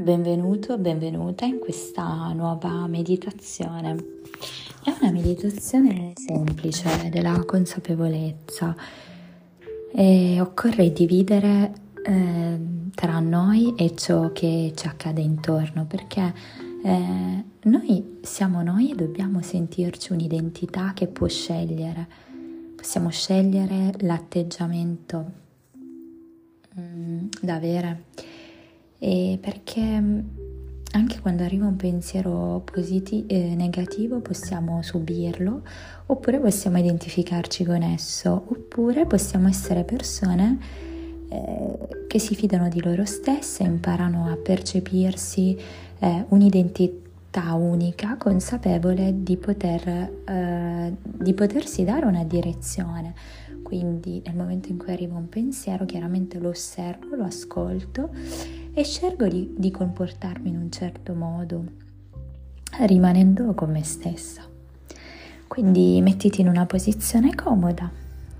benvenuto, benvenuta in questa nuova meditazione. È una meditazione semplice della consapevolezza e occorre dividere eh, tra noi e ciò che ci accade intorno perché eh, noi siamo noi e dobbiamo sentirci un'identità che può scegliere. Possiamo scegliere l'atteggiamento mm, da avere e perché mm, anche quando arriva un pensiero positivo, eh, negativo possiamo subirlo oppure possiamo identificarci con esso oppure possiamo essere persone eh, che si fidano di loro stesse, imparano a percepirsi eh, un'identità unica, consapevole di, poter, eh, di potersi dare una direzione. Quindi nel momento in cui arriva un pensiero, chiaramente lo osservo, lo ascolto e scelgo di, di comportarmi in un certo modo, rimanendo con me stessa. Quindi mettiti in una posizione comoda,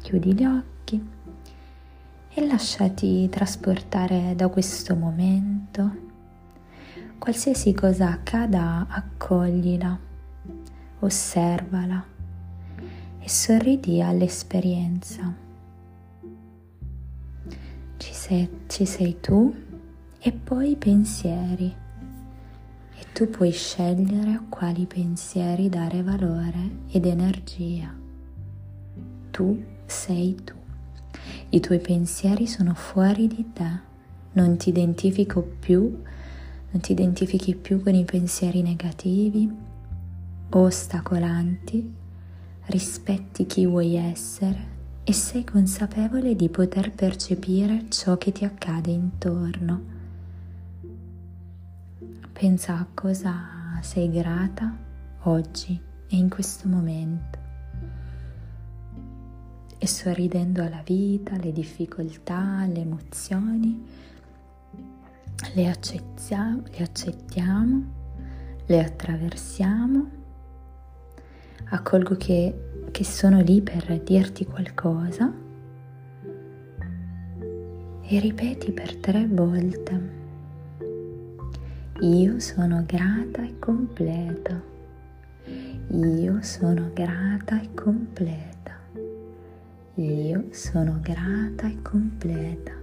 chiudi gli occhi e lasciati trasportare da questo momento. Qualsiasi cosa accada, accoglila, osservala e sorridi all'esperienza. Ci sei, ci sei tu e poi i pensieri. E tu puoi scegliere a quali pensieri dare valore ed energia. Tu sei tu. I tuoi pensieri sono fuori di te. Non ti identifico più, non ti identifichi più con i pensieri negativi o ostacolanti. Rispetti chi vuoi essere e sei consapevole di poter percepire ciò che ti accade intorno. Pensa a cosa sei grata oggi e in questo momento. E sorridendo alla vita, alle difficoltà, alle emozioni, le accettiamo, le, accettiamo, le attraversiamo, accolgo che, che sono lì per dirti qualcosa e ripeti per tre volte. Io sono grata e completa. Io sono grata e completa. Io sono grata e completa.